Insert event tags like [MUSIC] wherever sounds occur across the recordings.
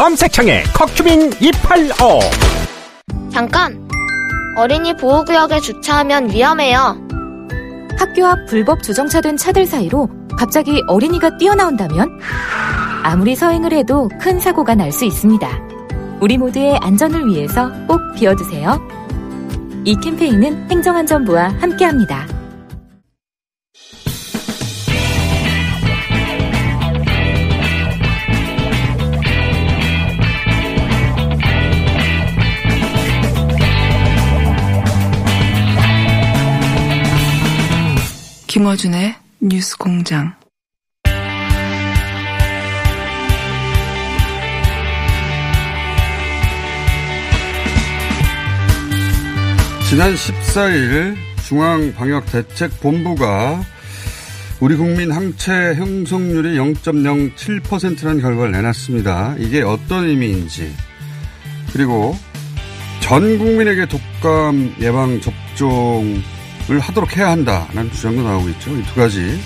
검색창에 커큐민 285 잠깐! 어린이 보호구역에 주차하면 위험해요. 학교 앞 불법 주정차된 차들 사이로 갑자기 어린이가 뛰어나온다면 아무리 서행을 해도 큰 사고가 날 수 있습니다. 우리 모두의 안전을 위해서 꼭 비워두세요. 이 캠페인은 행정안전부와 함께합니다. 김어준의 뉴스 공장. 지난 14일 중앙방역대책본부가 우리 국민 항체 형성률이 0.07%라는 결과를 내놨습니다. 이게 어떤 의미인지 그리고 전 국민에게 독감 예방 접종을 하도록 해야 한다라는 주장도 나오고 있죠. 이 두 가지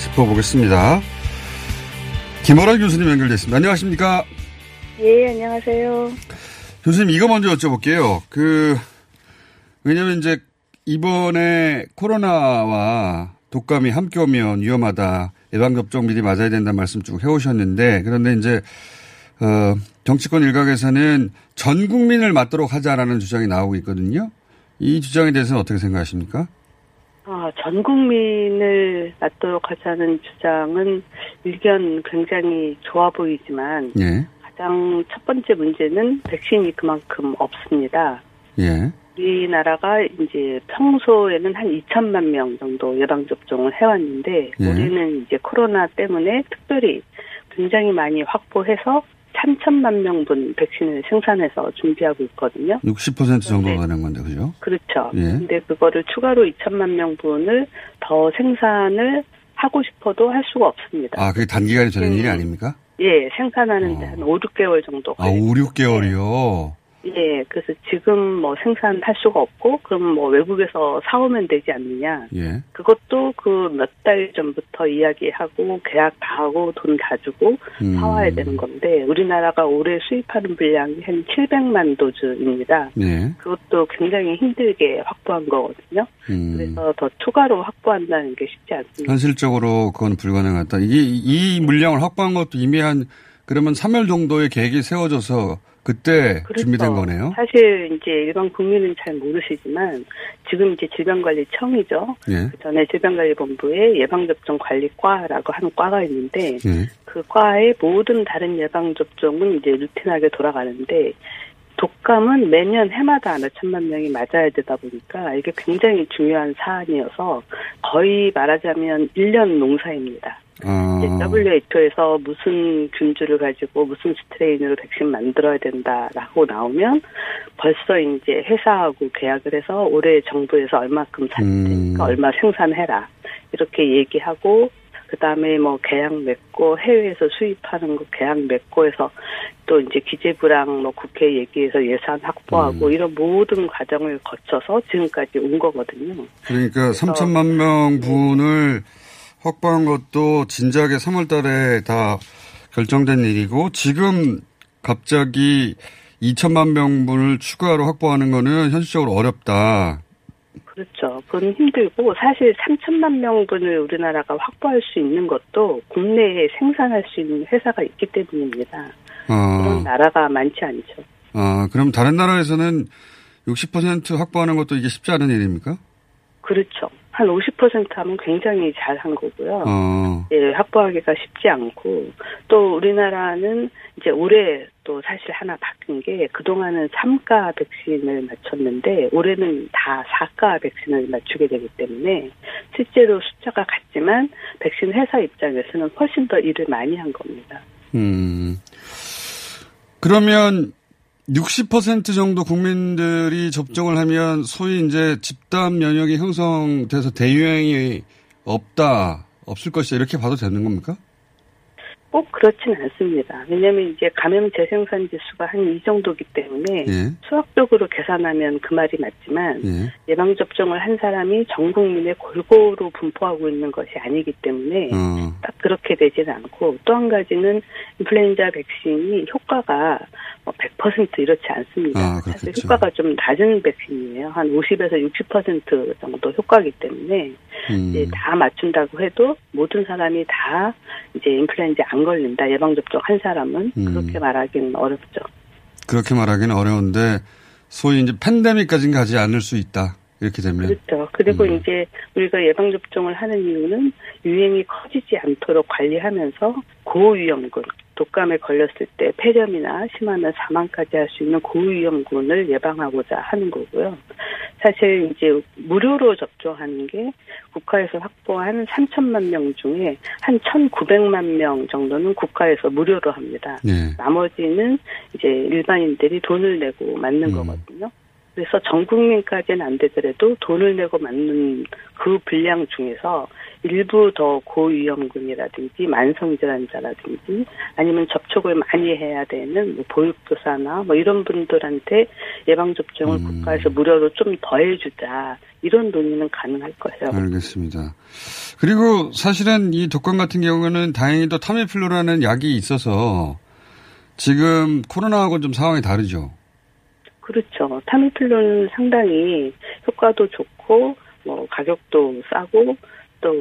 짚어보겠습니다. 김호란 교수님 연결됐습니다. 안녕하십니까? 예, 안녕하세요. 교수님 이거 먼저 여쭤볼게요. 그 왜냐면 이제 이번에 코로나와 독감이 함께 오면 위험하다. 예방접종 미리 맞아야 된다는 말씀 쭉 해오셨는데 그런데 이제 어, 정치권 일각에서는 전 국민을 맞도록 하자라는 주장이 나오고 있거든요. 이 주장에 대해서는 어떻게 생각하십니까? 아, 전 국민을 맞도록 하자는 주장은 의견 굉장히 좋아 보이지만 예. 가장 첫 번째 문제는 백신이 그만큼 없습니다. 예. 우리나라가 이제 평소에는 한 2천만 명 정도 예방 접종을 해왔는데 예. 우리는 이제 코로나 때문에 특별히 굉장히 많이 확보해서 3천만 명분 백신을 생산해서 준비하고 있거든요. 60% 정도가 네. 되는 건데 그죠? 그렇죠. 예. 근데 그거를 추가로 2천만 명분을 더 생산을 하고 싶어도 할 수가 없습니다. 아, 그게 단기간에 되는 음. 일이 아닙니까? 예, 생산하는데 어. 한 5, 6개월 정도 아, 걸립니다. 5, 6개월이요? 예, 그래서 지금 뭐 생산할 수가 없고 그럼 뭐 외국에서 사오면 되지 않느냐. 예. 그것도 그 몇 달 전부터 이야기하고 계약 다 하고 돈 다 주고 음. 사와야 되는 건데 우리나라가 올해 수입하는 분량이 한 700만 도즈입니다. 예. 그것도 굉장히 힘들게 확보한 거거든요. 음. 그래서 더 추가로 확보한다는 게 쉽지 않습니다. 현실적으로 그건 불가능하다. 이게 이 물량을 확보한 것도 이미 한 그러면 3월 정도의 계획이 세워져서 그때 그렇죠. 준비된 거네요. 사실 이제 일반 국민은 잘 모르시지만 지금 이제 질병관리청이죠. 예. 그 전에 질병관리본부에 예방접종관리과라고 하는 과가 있는데 예. 그 과의 모든 다른 예방접종은 이제 루틴하게 돌아가는데 독감은 매년 해마다 몇 천만 명이 맞아야 되다 보니까 이게 굉장히 중요한 사안이어서 거의 말하자면 1년 농사입니다. 아. 이제 WHO에서 무슨 균주를 가지고 무슨 스트레인으로 백신 만들어야 된다라고 나오면 벌써 이제 회사하고 계약을 해서 올해 정부에서 얼마큼 살 음. 테니까 얼마 생산해라 이렇게 얘기하고 그 다음에 뭐 계약 맺고 해외에서 수입하는 거 계약 맺고 해서 또 이제 기재부랑 뭐 국회 얘기해서 예산 확보하고 음. 이런 모든 과정을 거쳐서 지금까지 온 거거든요. 그러니까 3천만 명 분을 확보한 것도 진작에 3월 달에 다 결정된 일이고 지금 갑자기 2천만 명분을 추가로 확보하는 거는 현실적으로 어렵다. 그렇죠. 그건 힘들고 사실 3천만 명분을 우리나라가 확보할 수 있는 것도 국내에 생산할 수 있는 회사가 있기 때문입니다. 그런 아, 나라가 많지 않죠. 아, 그럼 다른 나라에서는 60% 확보하는 것도 이게 쉽지 않은 일입니까? 그렇죠. 한 50% 하면 굉장히 잘한 거고요. 어, 예, 확보하기가 쉽지 않고 또 우리나라는 이제 올해 또 사실 하나 바뀐 게 그동안은 3가 백신을 맞췄는데 올해는 다 4가 백신을 맞추게 되기 때문에 실제로 숫자가 같지만 백신 회사 입장에서는 훨씬 더 일을 많이 한 겁니다. 음. 그러면 60% 정도 국민들이 접종을 하면 소위 이제 집단 면역이 형성돼서 대유행이 없다, 없을 것이다 이렇게 봐도 되는 겁니까? 꼭 그렇진 않습니다. 왜냐하면 이제 감염 재생산 지수가 한 이 정도기 때문에 예. 수학적으로 계산하면 그 말이 맞지만 예. 예방 접종을 한 사람이 전 국민에 골고루 분포하고 있는 것이 아니기 때문에 어. 딱 그렇게 되지는 않고 또 한 가지는 인플루엔자 백신이 효과가 뭐100% 이렇지 않습니다. 아, 사실. 효과가 좀 낮은 백신이에요. 한 50에서 60% 정도 효과기 때문에 음. 이제 다 맞춘다고 해도 모든 사람이 다 이제 인플루엔자 안 걸린다 예방 접종 한 사람은 음. 그렇게 말하기는 어렵죠. 그렇게 말하기는 어려운데 소위 이제 팬데믹까지는 가지 않을 수 있다. 이렇게 되면. 그렇죠. 그리고 음. 이제 우리가 예방 접종을 하는 이유는 유행이 커지지 않도록 관리하면서 고위험군 독감에 걸렸을 때 폐렴이나 심하면 사망까지 할 수 있는 고위험군을 예방하고자 하는 거고요. 사실 이제 무료로 접종하는 게 국가에서 확보한 3천만 명 중에 한 1,900만 명 정도는 국가에서 무료로 합니다. 예. 나머지는 이제 일반인들이 돈을 내고 맞는 음. 거거든요. 그래서 전 국민까지는 안 되더라도 돈을 내고 맞는 그 분량 중에서 일부 더 고위험군이라든지 만성질환자라든지 아니면 접촉을 많이 해야 되는 뭐 보육교사나 뭐 이런 분들한테 예방 접종을 음. 국가에서 무료로 좀 더 해주자 이런 논의는 가능할 거예요. 알겠습니다. 그리고 사실은 이 독감 같은 경우는 다행히도 타미플루라는 약이 있어서 지금 코로나하고는 좀 상황이 다르죠. 그렇죠. 타미플루는 상당히 효과도 좋고 뭐 가격도 싸고 또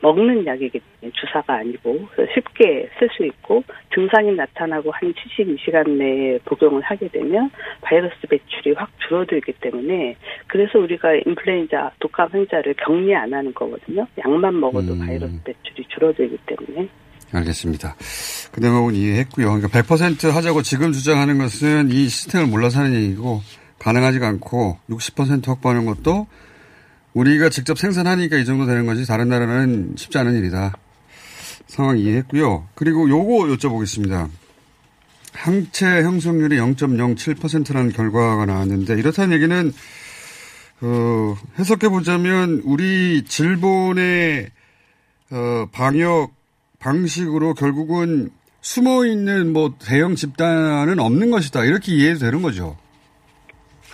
먹는 약이기 때문에 주사가 아니고 쉽게 쓸 수 있고 증상이 나타나고 한 72시간 내에 복용을 하게 되면 바이러스 배출이 확 줄어들기 때문에 그래서 우리가 인플루엔자 독감 환자를 격리 안 하는 거거든요. 약만 먹어도 음. 바이러스 배출이 줄어들기 때문에 알겠습니다. 그 대목은 이해했고요. 그러니까 100% 하자고 지금 주장하는 것은 이 시스템을 몰라서 하는 얘기고 가능하지가 않고 60% 확보하는 것도 우리가 직접 생산하니까 이 정도 되는 거지 다른 나라는 쉽지 않은 일이다. 상황 이해했고요. 그리고 요거 여쭤보겠습니다. 항체 형성률이 0.07%라는 결과가 나왔는데 이렇다는 얘기는 어, 해석해 보자면 우리 질본의 어, 방역 방식으로 결국은 숨어 있는 뭐 대형 집단은 없는 것이다 이렇게 이해해도 되는 거죠.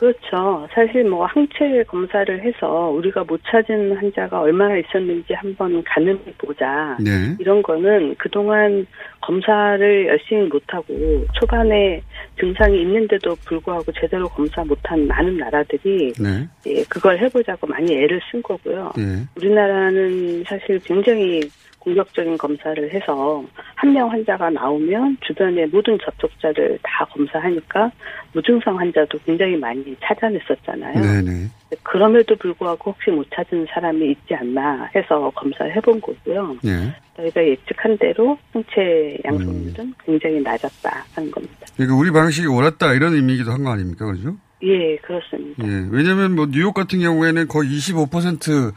그렇죠. 사실 뭐 항체 검사를 해서 우리가 못 찾은 환자가 얼마나 있었는지 한번 가늠해 보자. 네. 이런 거는 그동안 검사를 열심히 못하고 초반에 증상이 있는데도 불구하고 제대로 검사 못한 많은 나라들이 네. 예, 그걸 해보자고 많이 애를 쓴 거고요. 네. 우리나라는 사실 굉장히 공격적인 검사를 해서 한 명 환자가 나오면 주변의 모든 접촉자를 다 검사하니까 무증상 환자도 굉장히 많이 찾아냈었잖아요. 네네. 그럼에도 불구하고 혹시 못 찾은 사람이 있지 않나 해서 검사를 해본 거고요. 네. 저희가 예측한 대로 항체 양성률은 굉장히 낮았다 하는 겁니다. 그러니까 우리 방식이 옳았다 이런 의미이기도 한 거 아닙니까, 그죠? 예, 그렇습니다. 예. 왜냐하면 뭐 뉴욕 같은 경우에는 거의 25%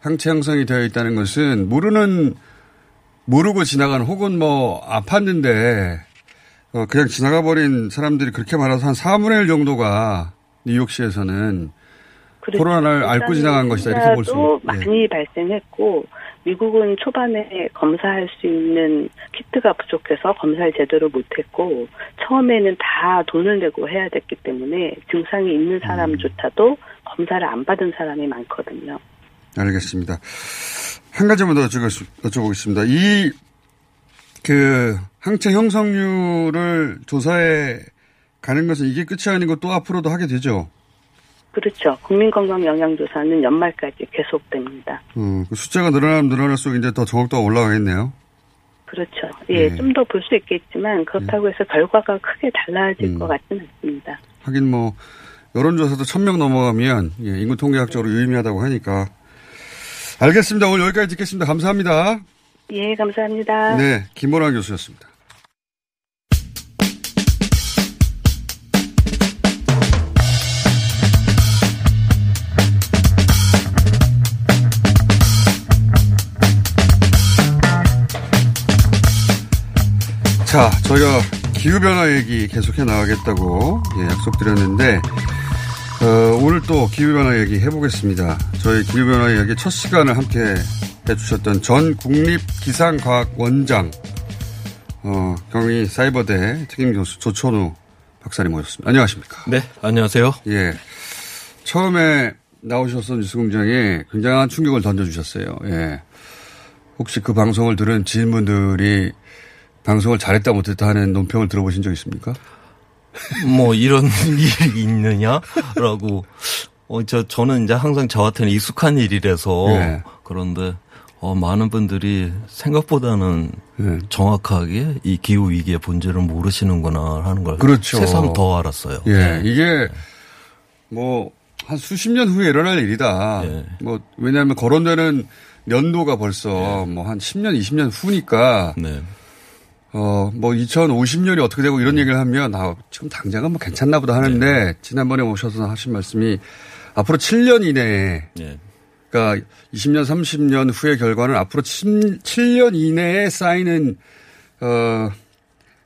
항체 형성이 되어 있다는 것은 모르는 모르고 지나간 혹은 뭐 아팠는데 어, 그냥 지나가 버린 사람들이 그렇게 말해서 한 4분의 1 정도가 뉴욕시에서는 그렇죠. 코로나를 앓고 지나간 것이다 이렇게 볼 수. 도 예. 많이 발생했고 미국은 초반에 검사할 수 있는 키트가 부족해서 검사를 제대로 못했고 처음에는 다 돈을 내고 해야 됐기 때문에 증상이 있는 사람조차도 검사를 안 받은 사람이 많거든요. 알겠습니다. 한 가지만 더 여쭤, 여쭤보겠습니다. 이, 그, 항체 형성률을 조사해 가는 것은 이게 끝이 아니고 또 앞으로도 하게 되죠. 그렇죠. 국민건강영양조사는 연말까지 계속됩니다. 어, 그 숫자가 늘어나면 늘어날수록 이제 더 정확도가 올라가겠네요. 그렇죠. 예, 네. 좀더 볼 수 있겠지만 그렇다고 해서 결과가 크게 달라질 음. 것 같지는 않습니다. 하긴 뭐, 여론조사도 1000명 넘어가면, 예, 인구통계학적으로 유의미하다고 하니까. 알겠습니다. 오늘 여기까지 듣겠습니다. 감사합니다. 예, 감사합니다. 네, 김보란 교수였습니다. 자, 저희가 기후변화 얘기 계속해 나가겠다고 예, 약속드렸는데, 어, 오늘 또 기후변화 얘기 해보겠습니다. 저희 기후변화 얘기 첫 시간을 함께 해주셨던 전 국립기상과학원장, 어, 경희 사이버대 특임교수 조천우 박사님 모셨습니다. 안녕하십니까. 네, 안녕하세요. 예. 처음에 나오셨던 뉴스공장에 굉장한 충격을 던져주셨어요. 예. 혹시 그 방송을 들은 지인분들이 방송을 잘했다 못했다 하는 논평을 들어보신 적 있습니까? 뭐 이런 [LAUGHS] 일이 있느냐라고 어 저 저는 이제 항상 저한테는 익숙한 일이라서 네. 그런데 어 많은 분들이 생각보다는 네. 정확하게 이 기후 위기의 본질을 모르시는구나 하는 걸 그렇죠. 새삼 더 알았어요. 예. 네. 이게 뭐 한 수십 년 후에 일어날 일이다. 네. 뭐 왜냐하면 거론되는 연도가 벌써 뭐 한 10년, 20년 후니까 네. 어, 뭐 2050년이 어떻게 되고 이런 얘기를 하면 아, 지금 당장은 뭐 괜찮나 보다 하는데 네. 지난번에 오셔서 하신 말씀이 앞으로 7년 이내에 예. 그러니까 20년, 30년 후의 결과는 앞으로 7년 이내에 쌓이는 어,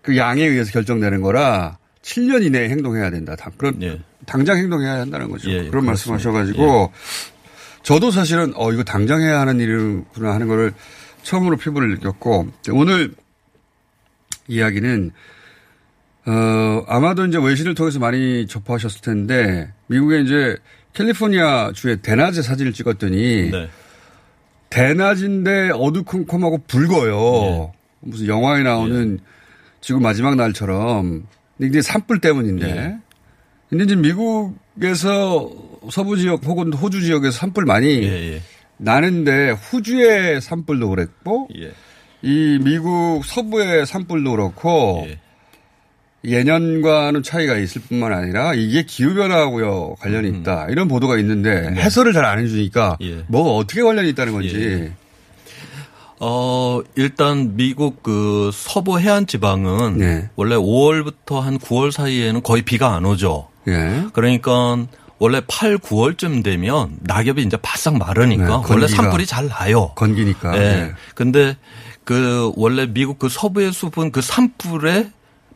그 양에 의해서 결정되는 거라 7년 이내에 행동해야 된다. 다 그런 예. 당장 행동해야 한다는 거죠. 예, 그런 그렇습니다. 말씀하셔가지고 저도 사실은 어 이거 당장 해야 하는 일이구나 하는 거를 처음으로 피부를 느꼈고 오늘 이야기는 어 아마도 이제 외신을 통해서 많이 접하셨을 텐데 미국의 이제 캘리포니아 주의 대낮에 사진을 찍었더니 네. 대낮인데 어두컴컴하고 붉어요. 무슨 영화에 나오는 지금 마지막 날처럼. 근데 이게 산불 때문인데. 예. 근데 이제 미국에서 서부 지역 혹은 호주 지역에서 산불 많이. 나는데 호주의 산불도 그랬고 예. 이 미국 서부의 산불도 그렇고 예. 예년과는 차이가 있을 뿐만 아니라 이게 기후변화하고요 관련이 음. 있다. 이런 보도가 있는데 해설을 잘 안 해주니까 네. 예. 뭐가 어떻게 관련이 있다는 건지. 예. 어, 일단 미국 그 서부 해안 지방은 네. 원래 5월부터 한 9월 사이에는 거의 비가 안 오죠. 예. 그러니까 원래 8, 9월쯤 되면 낙엽이 이제 바싹 마르니까 네, 원래. 산불이 잘 나요. 건기니까. 예. 예. 근데 그 원래 미국 그 서부의 숲은 그 산불에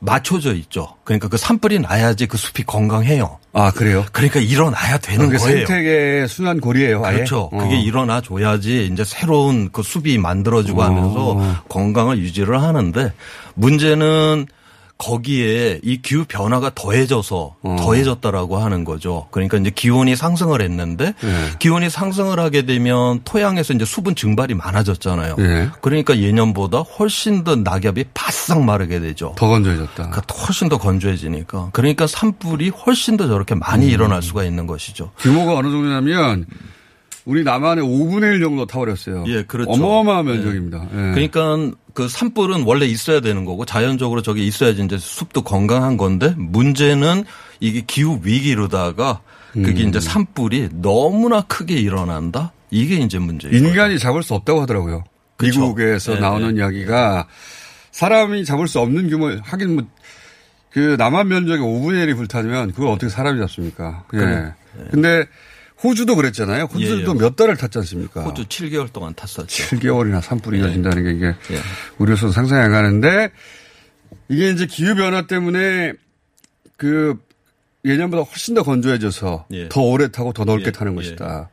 맞춰져 있죠. 그러니까 그 산불이 나야지 그 숲이 건강해요. 아 그래요? 그러니까 일어나야 되는 그게 거예요. 생태계의 순환 고리예요. 그렇죠. 어. 그게 일어나 줘야지 이제 새로운 그 숲이 만들어지고 어. 하면서 건강을 유지를 하는데 문제는 거기에 이 기후 변화가 더해져서 어. 더해졌다라고 하는 거죠. 그러니까 이제 기온이 상승을 했는데 네. 기온이 상승을 하게 되면 토양에서 이제 수분 증발이 많아졌잖아요. 예. 그러니까 예년보다 훨씬 더 낙엽이 바싹 마르게 되죠. 더 건조해졌다. 그러니까 훨씬 더 건조해지니까. 그러니까 산불이 훨씬 더 저렇게 많이 음. 일어날 수가 있는 것이죠. 규모가 어느 정도냐면 우리 남한의 5분의 1 정도 타버렸어요. 예, 그렇죠. 어마어마한 예. 면적입니다. 예. 그러니까 그 산불은 원래 있어야 되는 거고 자연적으로 저게 있어야지 이제 숲도 건강한 건데 문제는 이게 기후 위기로다가 그게 음. 이제 산불이 너무나 크게 일어난다. 이게 이제 문제예요. 인간이 잡을 수 없다고 하더라고요. 그쵸. 미국에서 네, 나오는 이야기가 사람이 잡을 수 없는 규모, 하긴 뭐, 그 남한 면적의 5분의 1이 불타면 그걸 어떻게 사람이 잡습니까? 예. 그래. 근데 호주도 그랬잖아요. 호주도 예, 예. 몇 달을 탔지 않습니까? 호주 7개월 동안 탔었죠. 7개월이나 산불이 이어진다는 게 이게 예. 우리로서는 상상이 안 가는데 이게 이제 기후변화 때문에 그 예년보다 훨씬 더 건조해져서 예. 더 오래 타고 더 넓게 예, 타는 예. 것이다.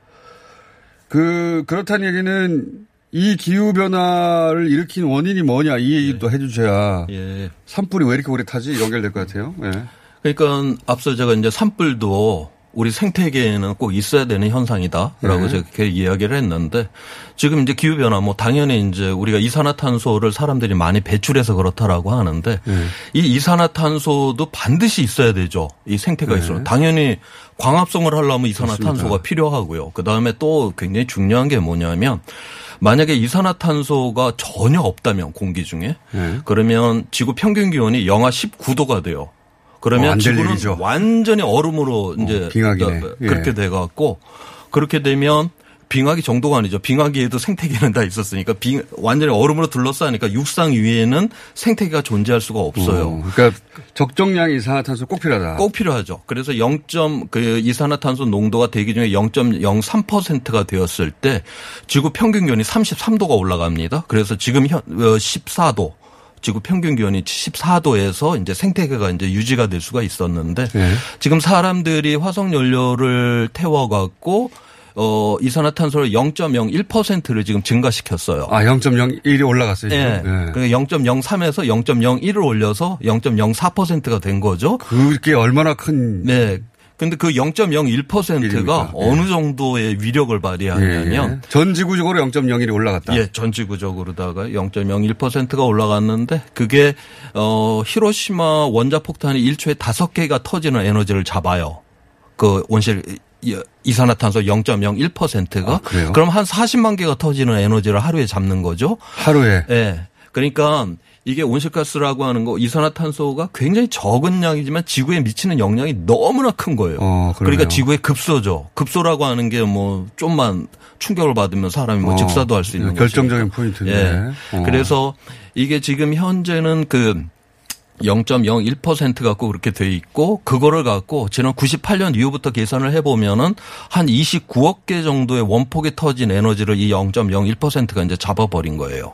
그, 그렇다는 얘기는 이 기후변화를 일으킨 원인이 뭐냐 이 얘기도 해주셔야 예. 산불이 왜 이렇게 오래 타지 연결될 것 같아요. 예. 그러니까 앞서 제가 이제 산불도 우리 생태계에는 꼭 있어야 되는 현상이다라고 네. 제가 그렇게 이야기를 했는데 지금 이제 기후 변화 뭐 당연히 이제 우리가 이산화탄소를 사람들이 많이 배출해서 그렇다라고 하는데 네. 이 이산화탄소도 반드시 있어야 되죠. 이 생태가 네. 있어요. 당연히 광합성을 하려면 이산화탄소가 그렇습니다. 필요하고요. 그다음에 또 굉장히 중요한 게 뭐냐면 만약에 이산화탄소가 전혀 없다면 공기 중에 네. 그러면 지구 평균 기온이 영하 19도가 돼요. 어, 그러면 안될 지구는 일이죠. 완전히 얼음으로 이제 빙하기네. 어, 예. 그렇게 돼 갖고 그렇게 되면 빙하기 정도가 아니죠. 빙하기에도 생태계는 [LAUGHS] 다 있었으니까 빙 완전히 얼음으로 둘러싸니까 육상 위에는 생태계가 존재할 수가 없어요. 어, 그러니까 적정량의 이산화탄소 꼭 필요하다. 꼭 필요하죠. 그래서 0. 그 이산화탄소 농도가 대기 중에 0.03%가 되었을 때 지구 평균 기온이 33도가 올라갑니다. 그래서 지금 현 14도 지구 평균 기온이 74도에서 이제 생태계가 이제 유지가 될 수가 있었는데 예. 지금 사람들이 화석 연료를 태워 갖고 어 이산화탄소를 0.01%를 지금 증가시켰어요. 아, 0.01이 올라갔어요. 예. 지금? 예. 그러니까 0.03에서 0.01을 올려서 0.04%가 된 거죠. 그게 얼마나 큰 네. 근데 그 0.01%가 일입니까? 예. 어느 정도의 위력을 발휘하냐면 예, 예. 전 지구적으로 0.01이 올라갔다. 예, 전 지구적으로다가 0.01%가 올라갔는데 그게 어 히로시마 원자 폭탄이 1초에 5개가 터지는 에너지를 잡아요. 그 온실 이- 이산화탄소 0.01%가 아? 그럼 한 40만 개가 터지는 에너지를 하루에 잡는 거죠. 하루에. 예. 그러니까 이게 온실가스라고 하는 거 이산화탄소가 굉장히 적은 양이지만 지구에 미치는 영향이 너무나 큰 거예요. 어. 그러니까 지구의 급소죠. 급소라고 하는 게 뭐 좀만 충격을 받으면 사람이 뭐 어, 즉사도 할 수 있는 결정적인 것이니까. 포인트인데. 예. 어. 그래서 이게 지금 현재는 그 0.01% 갖고 그렇게 돼 있고 그거를 갖고 지난 98년 이후부터 계산을 해 보면은 한 29억 개 정도의 원폭이 터진 에너지를 이 0.01%가 이제 잡아 버린 거예요.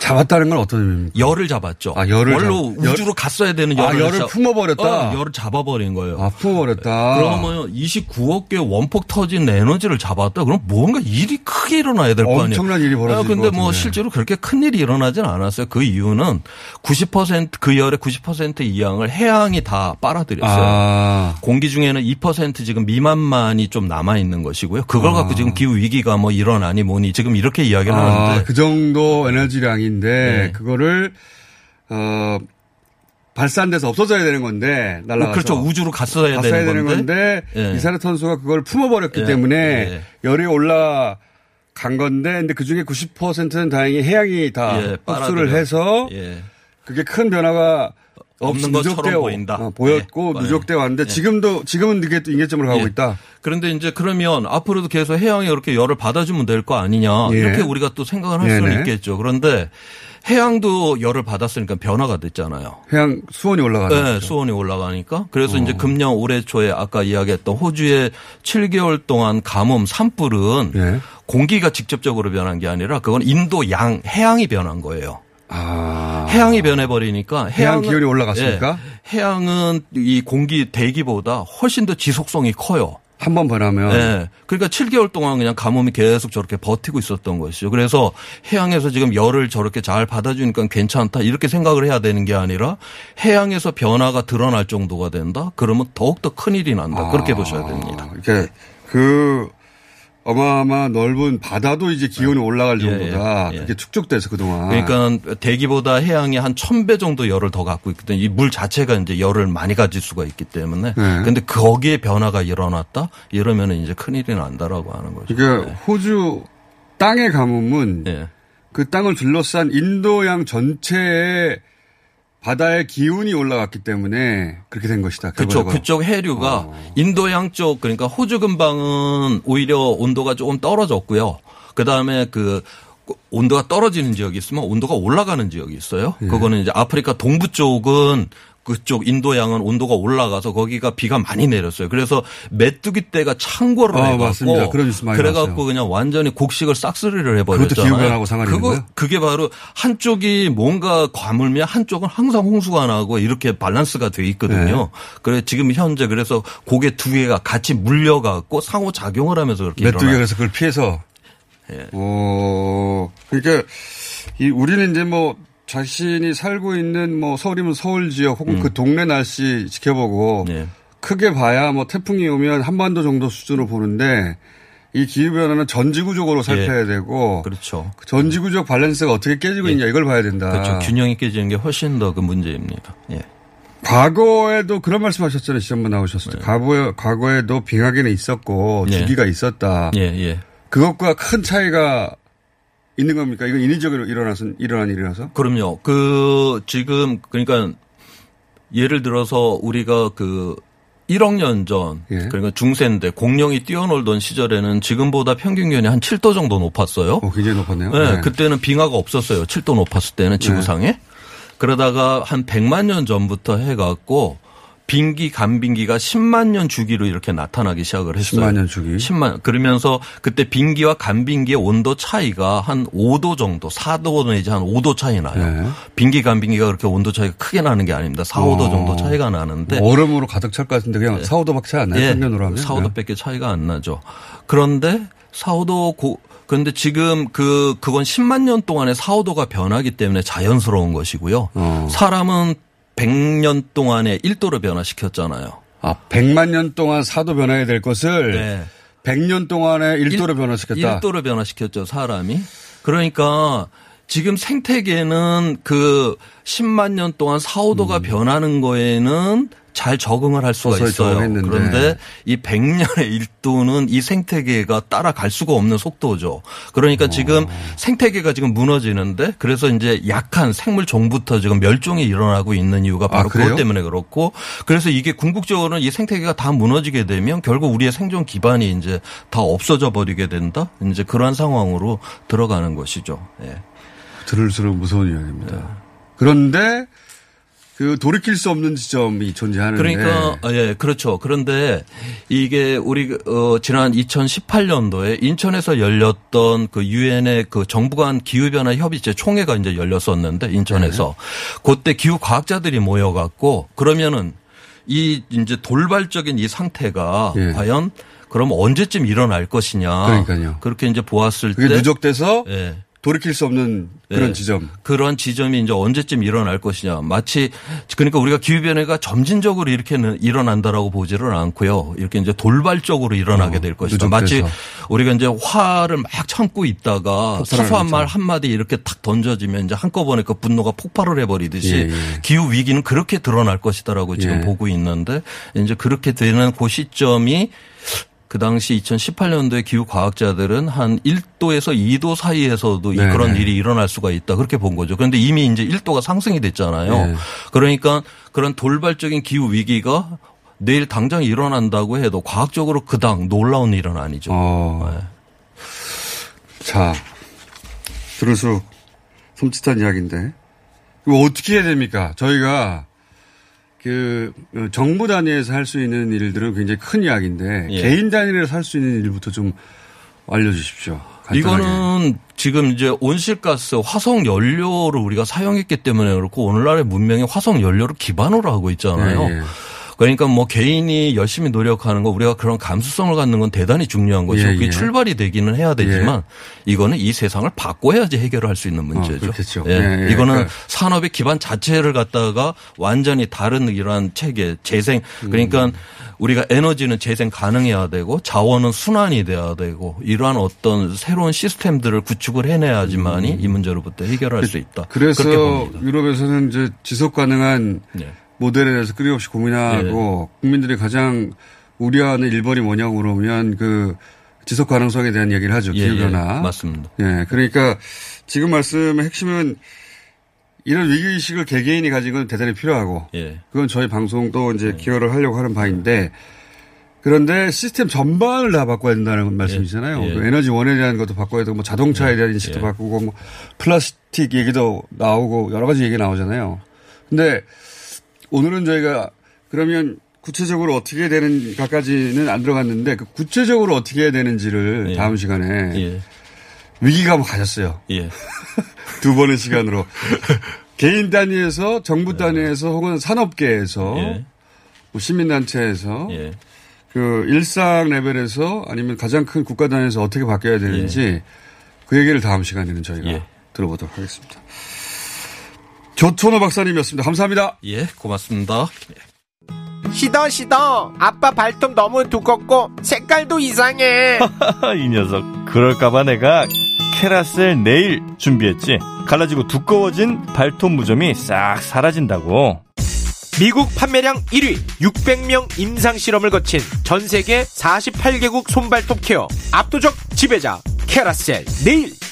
잡았다는 건 어떤 의미입니까? 열을 잡았죠. 아, 열을 원로 잡- 열- 우주로 갔어야 되는 아, 열을 열을 잡- 품어버렸다? 어, 열을 잡아버린 거예요. 아, 품어버렸다. 그러면 29억 개 원폭 터진 에너지를 잡았다. 그럼 뭔가 일이 크게 일어나야 될 거 아니에요. 엄청난 일이 벌어질 아, 근데 것 뭐. 실제로 그렇게 큰 일이 일어나진 않았어요. 그 이유는 90%그 열의 90% 이상을 해양이 다 빨아들였어요. 아, 공기 중에는 2% 지금 미만만이 좀 남아 있는 것이고요. 그걸 갖고 지금 기후 위기가 뭐 일어나니 뭐니 지금 이렇게 이야기를 아, 하는데 그 정도 에너지량 인데 네. 그거를 어 발산돼서 없어져야 되는 건데 날라가서 그렇죠. 우주로 갔어야, 갔어야 되는 되는 건데, 예. 이산화탄소가 그걸 품어버렸기 예, 때문에 예. 열이 올라 간 건데 근데 그 중에 90%는 다행히 해양이 다 예, 흡수를. 해서 예. 그게 큰 변화가 없는 것처럼 보인다. 어, 보였고 예. 누적되어 왔는데 예. 지금도 지금은 이게 또 임계점을 가고 예. 있다. 그런데 이제 그러면 앞으로도 계속 해양이 이렇게 열을 받아주면 될 거 아니냐 예. 이렇게 우리가 또 생각을 할 수는. 있겠죠. 그런데 해양도 열을 받았으니까 변화가 됐잖아요. 해양 수온이 올라가는 네. 수온이 올라가니까. 그래서 이제 어. 금년 올해 초에 아까 이야기했던 호주의 7개월 동안 가뭄 산불은 예. 공기가 직접적으로 변한 게 아니라 그건 인도 양 해양이 변한 거예요. 아. 해양이 변해버리니까 해양 기온이 올라갔습니까? 예, 해양은 이 공기 대기보다 훨씬 더 지속성이 커요. 한 번 변하면 네. 그러니까 7개월 동안 그냥 가뭄이 계속 저렇게 버티고 있었던 것이죠. 그래서 해양에서 지금 열을 저렇게 잘 받아주니까 괜찮다 이렇게 생각을 해야 되는 게 아니라 해양에서 변화가 드러날 정도가 된다. 그러면 더욱 더 큰 일이 난다. 그렇게 보셔야 됩니다. 이렇게 그 어마어마한 넓은 바다도 이제 기온이 올라갈 예, 정도다. 예, 예. 그게 축적돼서 그동안. 그러니까 대기보다 해양이 한 1000배 정도 열을 더 갖고 있거든요. 이물 자체가 이제 열을 많이 가질 수가 있기 때문에. 네. 근데 거기에 변화가 일어났다? 이러면은 이제 큰일이 난다라고 하는 거죠. 이게 호주 땅의 가뭄은 예. 그 땅을 둘러싼 인도양 전체의 바다의 기온이 올라갔기 때문에 그렇게 된 것이다. 그렇죠. 그쪽 해류가 어. 인도양 쪽 그러니까 호주 근방은 오히려 온도가 조금 떨어졌고요. 그다음에 그 온도가 떨어지는 지역이 있으면 온도가 올라가는 지역이 있어요. 예. 그거는 이제 아프리카 동부 쪽은 그쪽 인도양은 온도가 올라가서 거기가 비가 많이 내렸어요. 그래서 메뚜기 떼가 창고를 아, 해갖고 맞습니다. 그런 뉴스 많이 그래갖고. 그냥 완전히 곡식을 싹쓸이를 해버렸잖아요. 그것도 상관이 있는 그거 거예요? 그게 바로 한쪽이 뭔가 과물면 한쪽은 항상 홍수가 나고 이렇게 밸런스가 돼 있거든요. 네. 그래 지금 현재 그래서 고개 두 개가 같이 물려갖고 상호 작용을 하면서 그렇게 메뚜기가. 그래서 그걸 피해서. 예. 어, 그러니까 이 우리는 이제 뭐 자신이 살고 있는 뭐 서울이면 서울 지역 혹은 그 동네 날씨 지켜보고 음. 예. 크게 봐야 뭐 태풍이 오면 한반도 정도 수준으로 보는데 이 기후변화는 전지구적으로 살펴야 되고 그렇죠. 그 전지구적 밸런스가 어떻게 깨지고 있냐 이걸 봐야 된다. 그렇죠. 균형이 깨지는 게 훨씬 더 그 문제입니다. 예. 과거에도 그런 말씀 하셨잖아요. 시험번 나오셨을 때. 과거에, 과거에도 빙하기는 있었고 네. 주기가 있었다. 예, 예. 그것과 큰 차이가 있는 겁니까? 이건 인위적으로 일어나서, 일어난 일이라서? 그럼요. 그 지금 그러니까 예를 들어서 우리가 그 1억 년 전, 예. 그러니까 중세인데 공룡이 뛰어놀던 시절에는 지금보다 평균 기온이 한 7도 정도 높았어요. 어, 굉장히 높았네요. 네, 네. 그때는 빙하가 없었어요. 7도 높았을 때는 지구상에. 그러다가 한 100만 년 전부터 해갖고 빙기 간빙기가 10만 년 주기로 이렇게 나타나기 시작을 했어요. 10만 년 주기. 10만 그러면서 그때 빙기와 간빙기의 온도 차이가 한 5도 정도, 4도 내지 한 5도 차이 나요. 네. 빙기 간빙기가 그렇게 온도 차이가 크게 나는 게 아닙니다. 4, 5도 어. 정도 차이가 나는데 뭐 얼음으로 가득 찰 것 같은데 그냥 4, 5도밖에 차이 안 나요. 예, 평균으로 하면. 4, 5도밖에 차이가 안 나죠. 그런데 4, 5도 고 그런데 지금 그 그건 10만 년 동안에 4, 5도가 변하기 때문에 자연스러운 것이고요. 어. 사람은 100년 동안에 1도로 변화시켰잖아요. 아, 100만 년 동안 4도 변화해야 될 것을 네. 100년 동안에 1도로 변화시켰다. 1도로 변화시켰죠, 사람이. 그러니까 지금 생태계는 그 10만 년 동안 4, 5도가 변하는 거에는 잘 적응을 할 수가 있어요. 그런데 이 100년의 1도는 이 생태계가 따라갈 수가 없는 속도죠. 그러니까 지금 생태계가 지금 무너지는데 그래서 이제 약한 생물 종부터 지금 멸종이 일어나고 있는 이유가 바로 그래요? 그것 때문에 그렇고 그래서 이게 궁극적으로는 이 생태계가 다 무너지게 되면 결국 우리의 생존 기반이 이제 다 없어져 버리게 된다. 이제 그러한 상황으로 들어가는 것이죠. 예. 들을수록 무서운 이야기입니다. 그런데 그 돌이킬 수 없는 지점이 존재하는데 그러니까 아, 예, 그렇죠. 그런데 이게 우리 어 지난 2018년도에 인천에서 열렸던 그 유엔의 그 정부 간 기후 변화 협의체 총회가 이제 열렸었는데 인천에서 네. 그때 기후 과학자들이 모여 갖고 그러면은 이 이제 돌발적인 이 상태가 예. 과연 그럼 언제쯤 일어날 것이냐. 그러니까요. 그렇게 이제 보았을 그게 때 누적돼서 예. 돌이킬 수 없는 그런 네. 지점. 그런 지점이 이제 언제쯤 일어날 것이냐. 마치 그러니까 우리가 기후변화가 점진적으로 이렇게는 일어난다라고 보지를 않고요. 이렇게 이제 돌발적으로 일어나게 될 것이다. 마치. 우리가 이제 화를 막 참고 있다가 사소한 말. 한마디 이렇게 탁 던져지면 이제 한꺼번에 그 분노가 폭발을 해버리듯이 예, 예. 기후 위기는 그렇게 드러날 것이다라고 지금 예. 보고 있는데 이제 그렇게 되는 그 시점이 그 당시 2018년도에 기후 과학자들은 한 1도에서 2도 사이에서도 이 네네. 그런 일이 일어날 수가 있다 그렇게 본 거죠. 그런데 이미 이제 1도가 상승이 됐잖아요. 네. 그러니까 그런 돌발적인 기후 위기가 내일 당장 일어난다고 해도 과학적으로 그당 놀라운 일은 아니죠. 어. 네. 자, 들을수록 섬찟한 이야기인데. 이거 어떻게 해야 됩니까? 저희가 그 어, 정부 단위에서 할 수 있는 일들은 굉장히 큰 이야기인데 예. 개인 단위에서 할 수 있는 일부터 좀 알려주십시오. 간단하게. 이거는 지금 이제 온실가스 화석 연료를 우리가 사용했기 때문에 그렇고 오늘날의 문명이 화석 연료를 기반으로 하고 있잖아요. 예, 예. 그러니까 뭐 개인이 열심히 노력하는 거 우리가 그런 감수성을 갖는 건 대단히 중요한 것이고 예, 그게 예. 출발이 되기는 해야 되지만 이거는 이 세상을 바꿔야지 해결할 수 있는 문제죠. 그렇겠죠. 예. 예, 예. 이거는 그러니까. 산업의 기반 자체를 갖다가 완전히 다른 이러한 체계 재생 그러니까 음. 우리가 에너지는 재생 가능해야 되고 자원은 순환이 돼야 되고 이러한 어떤 새로운 시스템들을 구축을 해내야지만이 이 문제로부터 해결할 수 있다. 음. 그래서. 유럽에서는 이제 지속 가능한 네. 모델에 대해서 끊임없이 고민하고 국민들이 가장 우려하는 일벌이 뭐냐고 물으면 그 지속 가능성에 대한 얘기를 하죠. 예, 기후 변화. 예, 맞습니다. 예, 그러니까 지금 말씀의 핵심은 이런 위기 의식을 개개인이 가진 건 대단히 필요하고 예. 그건 저희 방송도 이제 기여를 하려고 하는 바인데 그런데 시스템 전반을 다 바꿔야 된다는 말씀이잖아요. 예. 그 에너지 원에 대한 것도 바꿔야 되고 뭐 자동차에 대한 인식도 예. 바꾸고 뭐 플라스틱 얘기도 나오고 여러 가지 얘기 나오잖아요. 근데 오늘은 저희가 그러면 구체적으로 어떻게 되는 가까지는 안 들어갔는데 그 구체적으로 어떻게 해야 되는지를 예. 다음 시간에 예. 위기감을 가졌어요. 예. [LAUGHS] 두 번의 시간으로. 개인 단위에서 정부 단위에서 혹은 산업계에서 예. 뭐 시민단체에서 예. 그 일상 레벨에서 아니면 가장 큰 국가 단위에서 어떻게 바뀌어야 되는지 그 얘기를 다음 시간에는 저희가 예. 들어보도록 하겠습니다. 조천호 박사님이었습니다. 감사합니다. 예, 고맙습니다. 시더 시더 아빠 발톱 너무 두껍고 색깔도 이상해 [LAUGHS] 이 녀석 그럴까봐 내가 캐라셀 네일 준비했지 갈라지고 두꺼워진 발톱 무좀이 싹 사라진다고 미국 판매량 1위 600명 임상 실험을 거친 전 세계 48개국 손발톱 케어 압도적 지배자 캐라셀 네일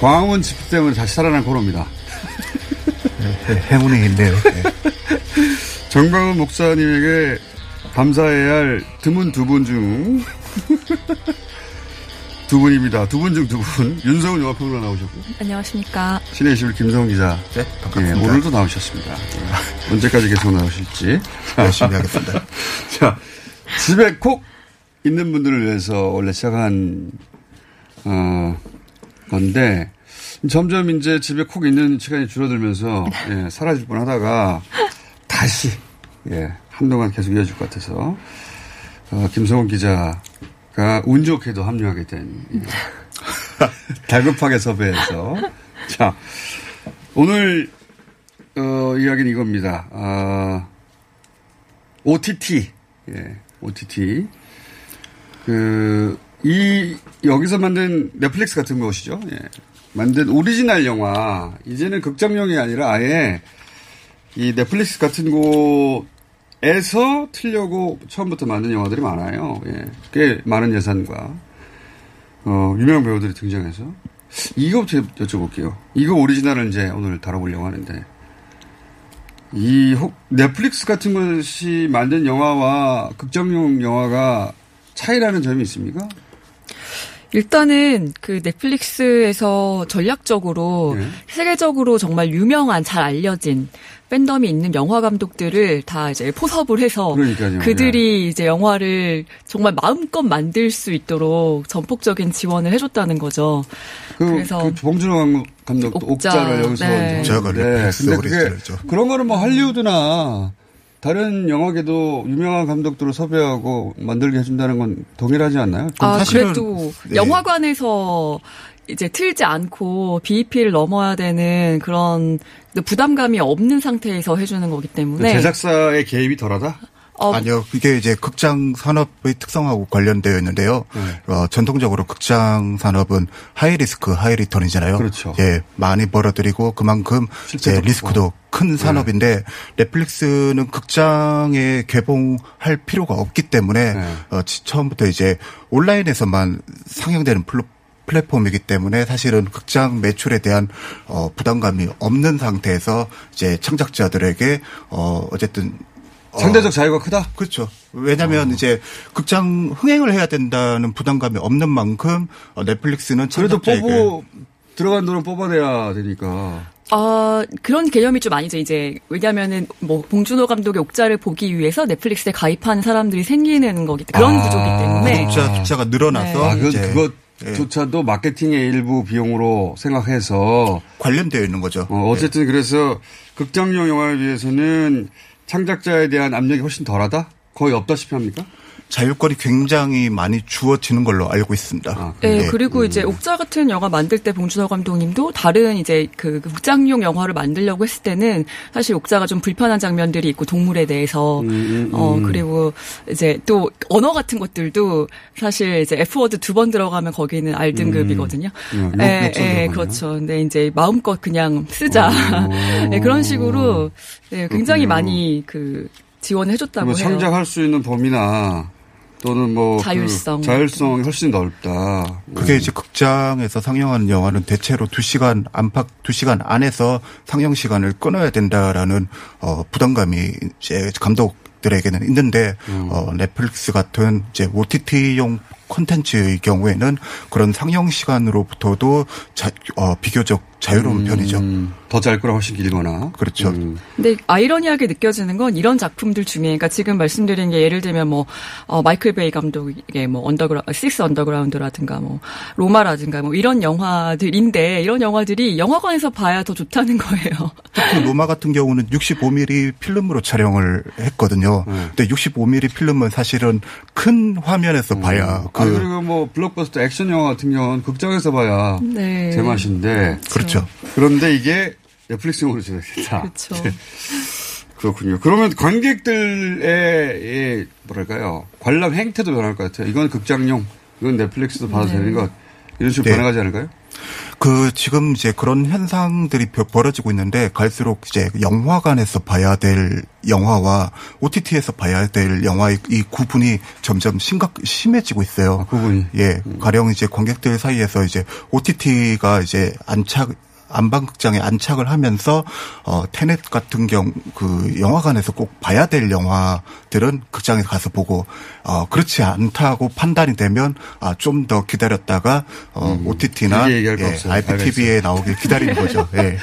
광화문 집회 때문에 다시 살아난 코너입니다. 행운이 있네요. 정광훈 목사님에게 감사해야 할 드문 두 분 중 두 분입니다. 두 분 중 두 분. 윤성훈 영화평론가 나오셨고 안녕하십니까. 신의 21 김성훈 기자. 네, 반갑습니다. 예, 오늘도 나오셨습니다. 예, 언제까지 계속 나오실지. 열심히 하겠습니다. [LAUGHS] 자, 집에 콕 있는 분들을 위해서 원래 시작한, 어, 건데, 점점 이제 집에 콕 있는 시간이 줄어들면서, [LAUGHS] 예, 사라질 뻔 하다가, 다시, 예, 한동안 계속 이어질 것 같아서, 어, 김성훈 기자가 운 좋게도 합류하게 된, 예. [LAUGHS] 다급하게 섭외해서. 자, 오늘, 어, 이야기는 이겁니다. 아, OTT. 예, OTT. 그, 이, 여기서 만든 넷플릭스 같은 것이죠. 예. 만든 오리지널 영화. 이제는 극장용이 아니라 아예 이 넷플릭스 같은 곳에서 틀려고 처음부터 만든 영화들이 많아요. 예. 꽤 많은 예산과, 어, 유명 배우들이 등장해서. 이거부터 여쭤볼게요. 이거 오리지널을 이제 오늘 다뤄보려고 하는데. 이 혹- 넷플릭스 같은 것이 만든 영화와 극장용 영화가 차이라는 점이 있습니까? 일단은 그 넷플릭스에서 전략적으로 네. 세계적으로 정말 유명한 잘 알려진 팬덤이 있는 영화 감독들을 다 이제 포섭을 해서 그러니까요. 그들이 이제 영화를 정말 마음껏 만들 수 있도록 전폭적인 지원을 해줬다는 거죠. 그, 그래서 그 봉준호 감- 감독도 옥자, 옥자를 여기서 네. 제가 넷플릭스 근데 그게. 그런 거는 뭐 할리우드나 다른 영화계도 유명한 감독들을 섭외하고 만들게 해준다는 건 동일하지 않나요? 아, 그래도 네. 영화관에서 이제 틀지 않고 BEP를 넘어야 되는 그런 부담감이 없는 상태에서 해주는 거기 그 때문에 제작사의 개입이 덜하다? 어, 아니요, 그게 이제 극장 산업의 특성하고 관련되어 있는데요. 네. 어, 전통적으로 극장 산업은 high risk, high return이잖아요. 그렇죠. 예, 많이 벌어들이고 그만큼 이제 리스크도 큰 산업인데 넷플릭스는 극장에 개봉할 필요가 없기 때문에 네. 어, 치- 처음부터 이제 온라인에서만 상영되는 플로, 플랫폼이기 때문에 사실은 극장 매출에 대한 어, 부담감이 없는 상태에서 이제 창작자들에게 어, 어쨌든 어, 상대적 자유가 크다? 그렇죠. 왜냐하면 이제 극장 흥행을 해야 된다는 부담감이 없는 만큼 어, 넷플릭스는 그래도 뽑고 들어간 돈은 뽑아내야 되니까. 아, 그런 개념이 좀 아니죠. 이제, 왜냐면은, 뭐, 봉준호 감독의 옥자를 보기 위해서 넷플릭스에 가입하는 사람들이 생기는 거기 때문에, 그런 아, 구조기 때문에. 구독자 숫자가 늘어나서 아, 그, 이제 그것 조차도 마케팅의 일부 비용으로 생각해서 관련되어 있는 거죠. 어, 어쨌든 그래서 극장용 영화에 비해서는 창작자에 대한 압력이 훨씬 덜하다? 거의 없다시피 합니까? 자율권이 굉장히 많이 주어지는 걸로 알고 있습니다. 네, 예. 그리고 이제 옥자 같은 영화 만들 때 봉준호 감독님도 다른 이제 그 극장용 영화를 만들려고 했을 때는 사실 옥자가 좀 불편한 장면들이 있고 동물에 대해서 어 그리고 이제 또 언어 같은 것들도 사실 이제 F 워드 두 번 들어가면 거기는 R 등급이거든요. 음, 욕- 예, 욕설 예, 들어가네요. 그렇죠. 근데 이제 마음껏 그냥 쓰자. [LAUGHS] 네, 그런 식으로 네, 굉장히 그렇군요. 많이 그 지원해줬다고 뭐 해요. 창작할 수 있는 범위나 또는 뭐 자율성. 그 자율성이 훨씬 넓다. 그게 이제 극장에서 상영하는 영화는 대체로 2시간 안팎 2시간 안에서 상영 시간을 끊어야 된다라는 어 부담감이 이제 감독들에게는 있는데 어 넷플릭스 같은 이제 OTT용 콘텐츠의 경우에는 그런 상영 시간으로부터도 자, 어, 비교적 자유로운 편이죠. 더 짧거나 훨씬 길거나. 그렇죠. 근데 아이러니하게 느껴지는 건 이런 작품들 중에, 그러니까 지금 말씀드린 게 예를 들면 뭐 어, 마이클 베이 감독의 뭐 Underg- Six Underground라든가 뭐 로마라든가 뭐 이런 영화들인데 이런 영화들이 영화관에서 봐야 더 좋다는 거예요. 특히 로마 같은 경우는 65mm 필름으로 촬영을 했거든요. 네. 근데 65mm 필름은 사실은 큰 화면에서 봐야 아, 그리고 뭐 블록버스터 액션 영화 같은 경우는 극장에서 봐야 네. 제맛인데. 그렇죠. 그런데 이게 넷플릭스용으로 제작했다. 그렇죠. 네. 그렇군요. 그러면 관객들의 예, 뭐랄까요 관람 행태도 변할 것 같아요. 이건 극장용, 이건 넷플릭스도 봐도 네. 되는 것 이런 식으로 네. 변해가지 않을까요? 그 지금 이제 그런 현상들이 벼- 벌어지고 있는데 갈수록 이제 영화관에서 봐야 될 영화와 OTT에서 봐야 될 영화의 이 구분이 점점 심각 심해지고 있어요. 구분이. 예, 가령 이제 관객들 사이에서 이제 OTT가 이제 안착 안방극장에 안착을 하면서 어 테넷 같은 경우 그 영화관에서 꼭 봐야 될 영화들은 극장에 가서 보고 어 그렇지 않다고 판단이 되면 아 좀 더 기다렸다가 어 OTT나 길게 얘기할 거 없어요. IPTV에 나오길 기다리는 거죠. [LAUGHS] 예.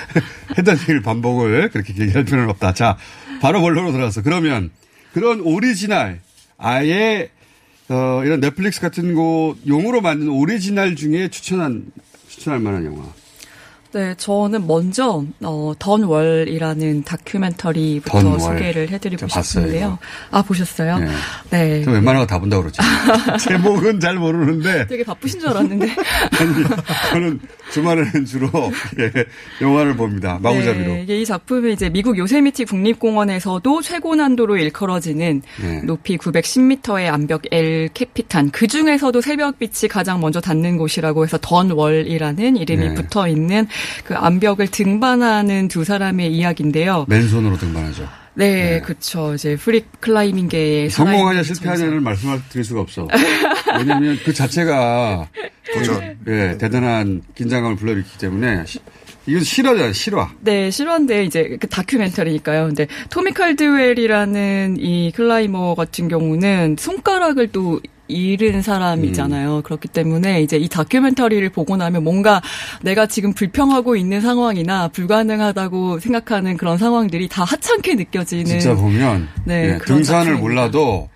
했던 얘기를 반복을 그렇게 얘기할 필요는 없다. 자, 바로 본론으로 들어가서 그러면 그런 오리지널 아예 어, 이런 넷플릭스 같은 곳 용으로 만든 오리지널 중에 추천한 추천할 만한 영화. 네, 저는 먼저 어, Dawn Wall이라는 다큐멘터리부터 Dawn Wall. 소개를 해드리고 싶은데요. 아 보셨어요? 네. 네. 저 웬만한 거 다 본다 그러지. [LAUGHS] 제목은 잘 모르는데 되게 바쁘신 줄 알았는데. [LAUGHS] 아니, 저는 주말에는 주로 예, 영화를 봅니다. 마구잡이로. 네, 이게 이 작품이 이제 미국 요세미티 국립공원에서도 최고 난도로 일컬어지는 네. 높이 910m의 암벽 엘 캐피탄 그 중에서도 새벽빛이 가장 먼저 닿는 곳이라고 해서 Dawn Wall이라는 이름이 네. 붙어 있는 그 암벽을 등반하는 두 사람의 이야기인데요. 맨손으로 등반하죠. 네, 그렇죠. 이제 free climbing계의 성공하냐 살아있는 실패하냐를 말씀을 드릴 수가 없어. 왜냐하면 그 자체가 도전. 예, 대단한 긴장감을 불러일으키기 때문에 시- 이건 실화잖아요, 실화. 네, 실화인데 이제 그 다큐멘터리니까요. 근데 토미 칼드웰이라는 이 클라이머 같은 경우는 손가락을 또 잃은 사람이잖아요. 그렇기 때문에 이제 이 다큐멘터리를 보고 나면 뭔가 내가 지금 불평하고 있는 상황이나 불가능하다고 생각하는 그런 상황들이 다 하찮게 느껴지는 진짜 보면 네, 예, 그런 등산을. 몰라도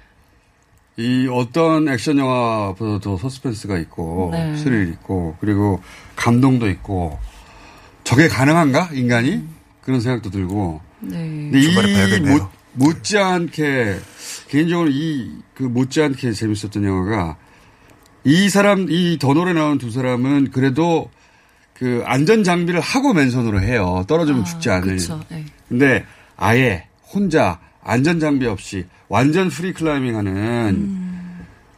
이 어떤 액션 영화보다 더 서스펜스가 있고 네. 스릴 있고 그리고 감동도 있고 저게 가능한가 인간이 그런 생각도 들고 네. 근데 이 봐야겠네요. 못, 못지않게 개인적으로 이 그 못지않게 재밌었던 영화가 이 사람 이 더놀에 나온 두 사람은 그래도 그 안전 장비를 하고 맨손으로 해요 떨어지면 죽지 않을 그렇죠. 네. 근데 아예 혼자 안전 장비 없이 완전 free climbing 하는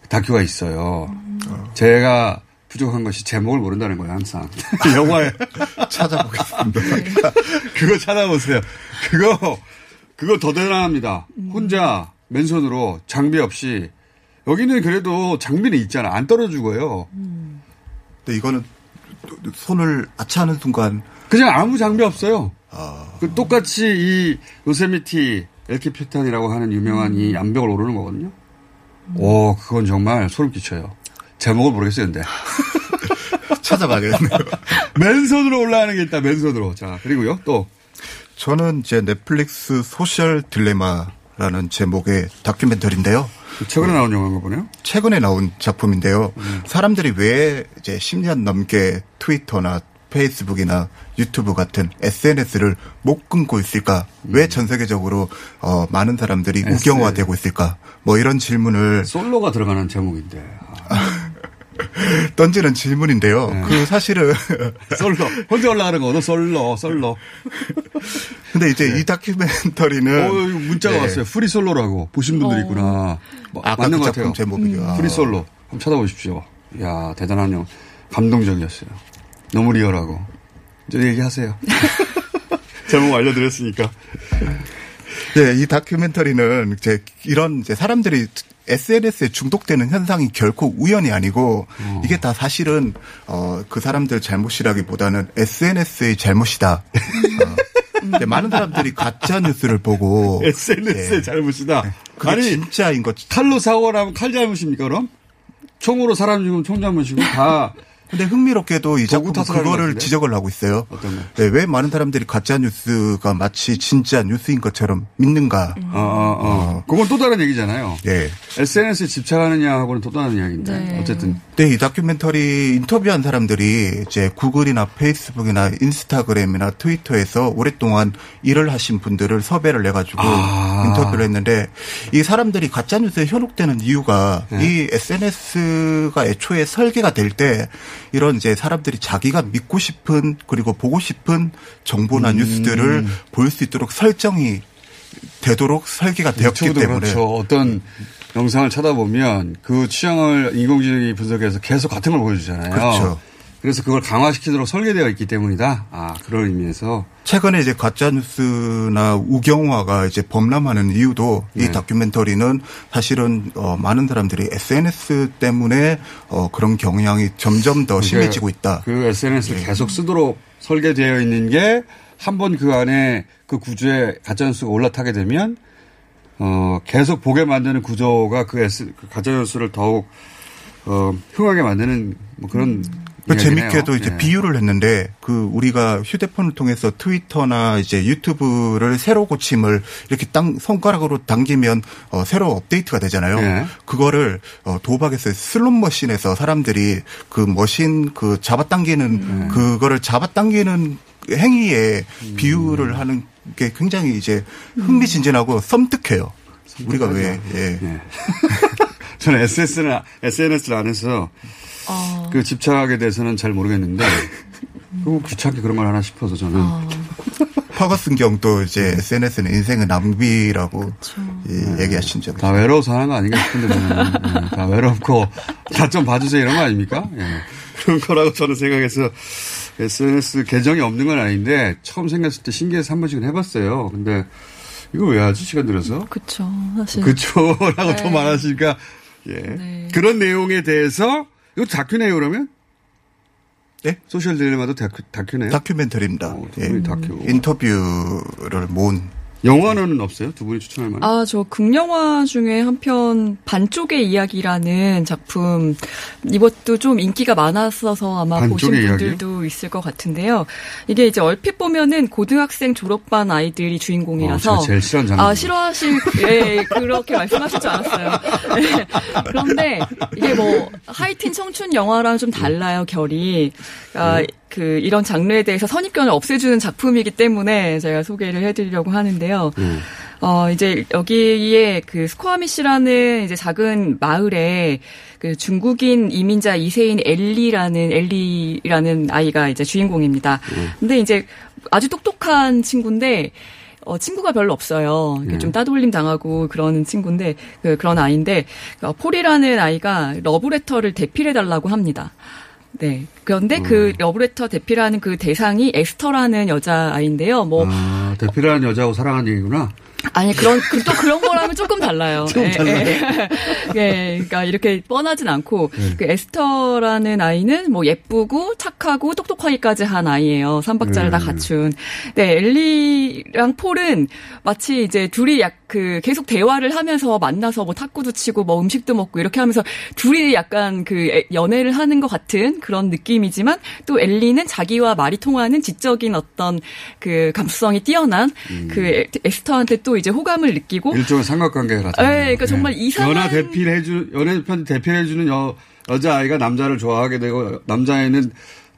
다큐가 있어요. 제가 부족한 것이 제목을 모른다는 거예요, 항상. [LAUGHS] 영화에. 찾아보겠습니다. [LAUGHS] 그거 찾아보세요. 그거, 그거 더 대단합니다. 혼자 맨손으로 장비 없이 여기는 그래도 장비는 있잖아. 안 떨어 죽어요. 근데 이거는 손을 아차하는 순간 그냥 아무 장비 없어요. 그 똑같이 이 요세미티 엘 캐피탄이라고 하는 유명한 이 암벽을 오르는 거거든요. 오, 그건 정말 소름 끼쳐요. 제목을 모르겠어요, 근데. [LAUGHS] 찾아봐야겠네요. [LAUGHS] 맨손으로 올라가는 게 있다, 맨손으로. 자, 그리고요, 또. 저는 이제 넷플릭스 Social Dilemma 라는 제목의 다큐멘터리인데요. 최근에 나온 영화인가 보네요. 최근에 나온 작품인데요. 사람들이 왜 이제 10년 넘게 트위터나 페이스북이나 유튜브 같은 SNS를 못 끊고 있을까? 왜 전 세계적으로 어, 많은 사람들이 SNS. 우경화되고 있을까? 뭐 이런 질문을 솔로가 들어가는 제목인데. [LAUGHS] [LAUGHS] 던지는 질문인데요. 네. 그 사실은 [LAUGHS] 솔로. 혼자 올라가는 거너 솔로, 솔로. [LAUGHS] 근데 이제 이 다큐멘터리는 어, 문자가 네. 왔어요. Free Solo라고. 보신 분들이 있구나. 뭐, 아까 맞는 그것 작품 같아요. 제목이요. 아. Free Solo. 한번 찾아보십시오. 야 대단한 영. 감동적이었어요. 너무 리얼하고. 이제 얘기하세요. 제목 알려드렸으니까. 네, 이 다큐멘터리는 이제 이런 이제 사람들이 SNS에 중독되는 현상이 결코 우연이 아니고 어. 이게 다 사실은 어, 그 사람들 잘못이라기보다는 SNS의 잘못이다. 어, 이제 많은 사람들이 가짜 뉴스를 보고 SNS의 잘못이다. 네. 그게 진짜인 것. 칼로 사고 나면 칼 잘못입니까, 그럼? 총으로 사람 죽으면 총 잘못이고, 다 근데 흥미롭게도 이 작품 그거를? 지적을 하고 있어요. 네, 왜 많은 사람들이 가짜 뉴스가 마치 진짜 뉴스인 것처럼 믿는가? 어, 어, 어. 그건 또 다른 얘기잖아요. 네. SNS에 집착하느냐하고는 또 다른 이야기인데. 네. 어쨌든. 네, 이 다큐멘터리 인터뷰한 사람들이 이제 구글이나 페이스북이나 인스타그램이나 트위터에서 오랫동안 일을 하신 분들을 섭외를 해가지고 아. 인터뷰를 했는데 이 사람들이 가짜 뉴스에 현혹되는 이유가 네. 이 SNS가 애초에 설계가 될때 이런 이제 사람들이 자기가 믿고 싶은 그리고 보고 싶은 정보나 음. 뉴스들을 볼 수 있도록 설정이 되도록 설계가 되었기 때문에 그렇죠. 어떤 영상을 찾아보면 그 취향을 인공지능이 분석해서 계속 같은 걸 보여주잖아요. 그렇죠. 그래서 그걸 강화시키도록 설계되어 있기 때문이다. 아, 그런 의미에서. 최근에 이제 가짜 뉴스나 우경화가 이제 범람하는 이유도 네. 이 다큐멘터리는 사실은 어 많은 사람들이 SNS 때문에 어 그런 경향이 점점 더 심해지고 있다. 그 SNS를 네. 계속 쓰도록 설계되어 있는 게 한 번 그 안에 그 구조에 가짜뉴스가 올라타게 되면 어, 계속 보게 만드는 구조가 그, S, 그 가짜뉴스를 더욱 어, 흥하게 만드는 뭐 그런 그. 재밌게도 이제 예. 비유를 했는데 그 우리가 휴대폰을 통해서 트위터나 이제 유튜브를 새로 고침을 이렇게 땅 손가락으로 당기면 어 새로 업데이트가 되잖아요. 예. 그거를 어 도박에서 슬롯 머신에서 사람들이 그 머신 그 잡아당기는 그거를 잡아당기는 행위에 비유를 하는 게 굉장히 이제 흥미진진하고 섬뜩해요. 우리가 왜 예. [LAUGHS] 저는 SNS를, SNS를 안 해서 어. 그 집착에 대해서는 잘 모르겠는데 [LAUGHS] 그거 귀찮게 그런 걸 하나 싶어서 저는 퍼거슨 경도 이제 SNS는 인생의 낭비라고 예, 얘기하신 적이 다 외로워서 하는 거 아닌가 싶은데 저는 예, 다 외롭고 다 좀 봐주세요 이런 거 아닙니까? 예. 그런 거라고 저는 생각해서 SNS 계정이 없는 건 아닌데 처음 생겼을 때 신기해서 한 번씩은 해봤어요. 근데 이거 왜 하지 시간 들어서? 그쵸. 사실. 그초라고 [LAUGHS] 더 네. 말하시니까 예. 그런 내용에 대해서 이거 다큐네요 그러면? 예? Social Dilemma도 다큐, 다큐네요? 다큐멘터리입니다. 두 예. 분이 다큐. 인터뷰를 모은 영화는 없어요? 두 분이 추천할 만한? 아, 저 극영화 중에 한 편 반쪽의 이야기라는 작품 이것도 좀 인기가 많았어서 아마 보신 반쪽의 이야기요? 분들도 있을 것 같은데요. 이게 이제 얼핏 보면은 고등학생 졸업반 아이들이 주인공이라서 어, 제일 싫어하는 장르. 아, 싫어하실 예, 그렇게 말씀하실 줄 알았어요. 네. 그런데 이게 뭐 하이틴 청춘 영화랑 좀 달라요, 결이. 아, 네. 그 이런 장르에 대해서 선입견을 없애주는 작품이기 때문에 제가 소개를 해드리려고 하는데요. 음. 어, 이제 여기에 그 스코아미시라는 이제 작은 마을에 그 중국인 이민자 이세인 엘리라는 엘리라는 아이가 이제 주인공입니다. 근데 이제 아주 똑똑한 친구인데 어, 친구가 별로 없어요. 음. 좀 따돌림 당하고 그러는 친구인데, 그, 그런 아이인데, 어, 폴이라는 아이가 러브레터를 대필해달라고 합니다. 네. 그런데 그 러브레터 대필하는 그 대상이 에스터라는 여자아이인데요. 뭐, 아, 대필하는 여자하고 사랑하는 얘기구나. 아니 그런 그, 또 그런 거랑은 조금 달라요. [LAUGHS] 조금 예, 달라요? 예. 예, 그러니까 이렇게 뻔하진 않고 네. 그 에스터라는 아이는 뭐 예쁘고 착하고 똑똑하기까지 한 아이예요. 삼박자를 다 음. 갖춘. 네, 엘리랑 폴은 마치 이제 둘이 약그 계속 대화를 하면서 만나서 뭐 탁구도 치고 뭐 음식도 먹고 이렇게 하면서 둘이 약간 그 애- 연애를 하는 것 같은 그런 느낌이지만 또 엘리는 자기와 말이 통하는 지적인 어떤 그 감수성이 뛰어난 그 에- 에스터한테 또 이제 호감을 느끼고 일종의 삼각관계 같은. 예, 그러니까 정말 이상한 연하 대필해주 연애 편 대필해주는 여 여자 아이가 남자를 좋아하게 되고 남자애는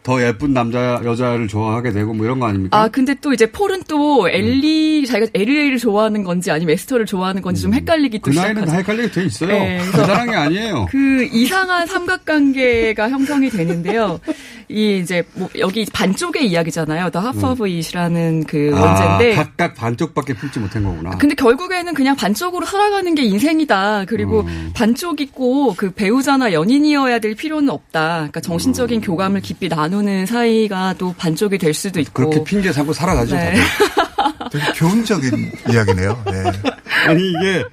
더 예쁜 남자 여자를 좋아하게 되고 뭐 이런 거 아닙니까? 아, 근데 또 이제 폴은 또 엘리, 자기가 엘리를 좋아하는 건지 아니면 에스터를 좋아하는 건지 좀 헷갈리기 또그 나이는 시작하죠. 다 헷갈리게 돼 있어요. 네, 간단한 게 아니에요. 그 이상한 삼각관계가 형성이 되는데요. 이 이제 뭐 여기 반쪽의 이야기잖아요. The Half of It이라는 그 아, 원제인데. 각각 반쪽밖에 풀지 못한 거구나. 근데 결국에는 그냥 반쪽으로 살아가는 게 인생이다. 그리고 음. 반쪽 있고 그 배우자나 연인이어야 될 필요는 없다. 그러니까 정신적인 교감을 깊이 나누 는 사이가 또 반쪽이 될 수도 있고. 그렇게 핑계 삼고 살아가죠. 네. 다들. [LAUGHS] 되게 교훈적인 이야기네요. 네. 아니 이게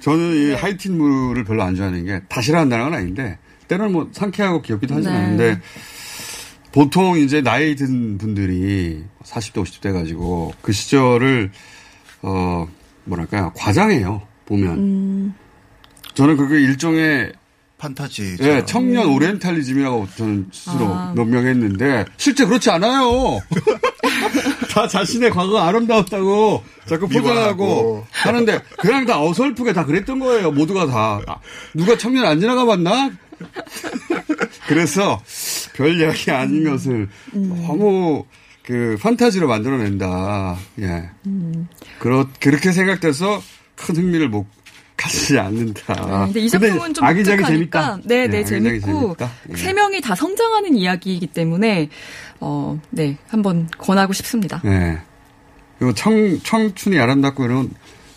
저는 이 하이틴물을 별로 안 좋아하는 게다 싫어한다는 건 아닌데 때로는 뭐 상쾌하고 귀엽기도 하지만 네. 근데 보통 이제 나이 든 분들이 40대 50대 가지고 그 시절을 어 뭐랄까요 과장해요 보면 음, 저는 그게 일종의 판타지. 예, 청년 오리엔탈리즘이라고 저는 스스로 아. 명명했는데 실제 그렇지 않아요. [LAUGHS] 다 자신의 과거가 아름다웠다고 자꾸 포장하고. 하는데 그냥 다 어설프게 다 그랬던 거예요. 모두가 다 아, 누가 청년 안 지나가 봤나? [LAUGHS] 그래서 별 이야기 아닌 것을 너무 그 판타지로 만들어낸다. 예. 그렇 그렇게 생각돼서 큰 흥미를 못 갖지 않는다. 네, 근데 이 작품은 좀 아기자기 재밌다. 네, 네, 예, 아기자기 재밌고. 예. 세 명이 다 성장하는 이야기이기 때문에 어, 네, 한번 권하고 싶습니다. 네. 그리고 청, 청춘이 아름답고 이런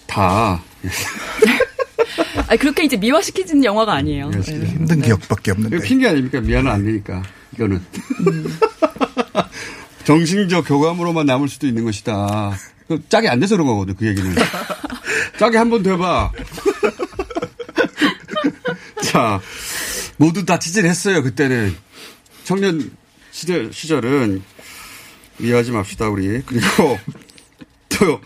다 [LAUGHS] 아, 그렇게 이제 미화시키는 영화가 아니에요. 네. 힘든 기억밖에 없는데. 이거 핑계 아닙니까? 미안은 안 되니까. 이거는. 음. [LAUGHS] 정신적 교감으로만 남을 수도 있는 것이다. 그 짝이 안 돼서 그런 거거든, 그 얘기는. [LAUGHS] 짝이 한번더 해봐. [LAUGHS] 자, 모두 다 찌질했어요, 그때는. 청년 시절, 시절은 이해하지 맙시다, 우리. 그리고 [LAUGHS] 또,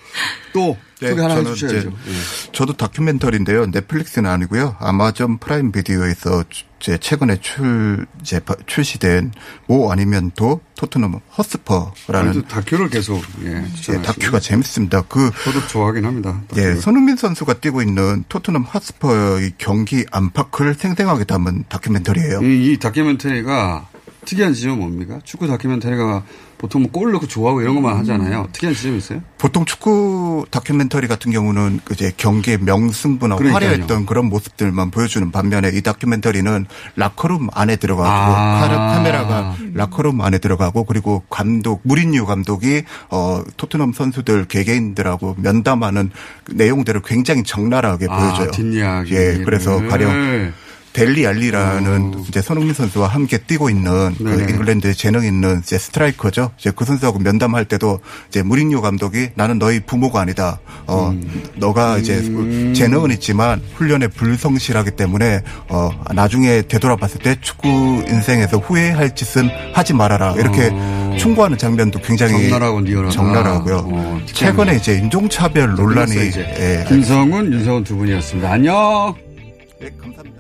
또, 네, 소개 하나 저는. 이제 예. 저도 다큐멘터리인데요. 넷플릭스는 아니고요. 아마존 프라임 비디오에서 주- 제 최근에 출 이제 바- 출시된 모 아니면 도 토트넘 핫스퍼라는 다큐를 계속 예, 예. 다큐가 재밌습니다. 그 저도 좋아하긴 합니다. 예, 손흥민 선수가 뛰고 있는 토트넘 핫스퍼의 경기 안팎을 생생하게 담은 다큐멘터리예요. 이, 이 다큐멘터리가 특이한 지점은 뭡니까? 축구 다큐멘터리가 보통 뭐 골 넣고 좋아하고 이런 것만 하잖아요. 특이한 지점이 있어요? 보통 축구 다큐멘터리 같은 경우는 이제 경기의 명승부나 그러니까요. 화려했던 그런 모습들만 보여주는 반면에 이 다큐멘터리는 라커룸 안에 들어가고 아. 카메- 카메라가 라커룸 안에 들어가고 그리고 감독 무린유 감독이 어 토트넘 선수들 개개인들하고 면담하는 그 내용들을 굉장히 적나라하게 아, 보여줘요. 뒷이야기. 예, 그래서 네. 가령 델리 알리라는 이제 손흥민 선수와 함께 뛰고 있는 그 네네. 잉글랜드의 재능 있는 이제 스트라이커죠. 이제 그 선수하고 면담할 때도 이제 무리뉴 감독이 나는 너희 부모가 아니다. 어, 음. 너가 이제 재능은 있지만 훈련에 불성실하기 때문에 어, 나중에 되돌아봤을 때 축구 인생에서 후회할 짓은 하지 말아라. 이렇게 충고하는 장면도 굉장히 적나라하고 리얼하다. 적나라하고요. 어, 최근에 이제 인종차별 논란이. 예, 김성훈, 윤성훈 두 분이었습니다. 안녕. 네, 감사합니다.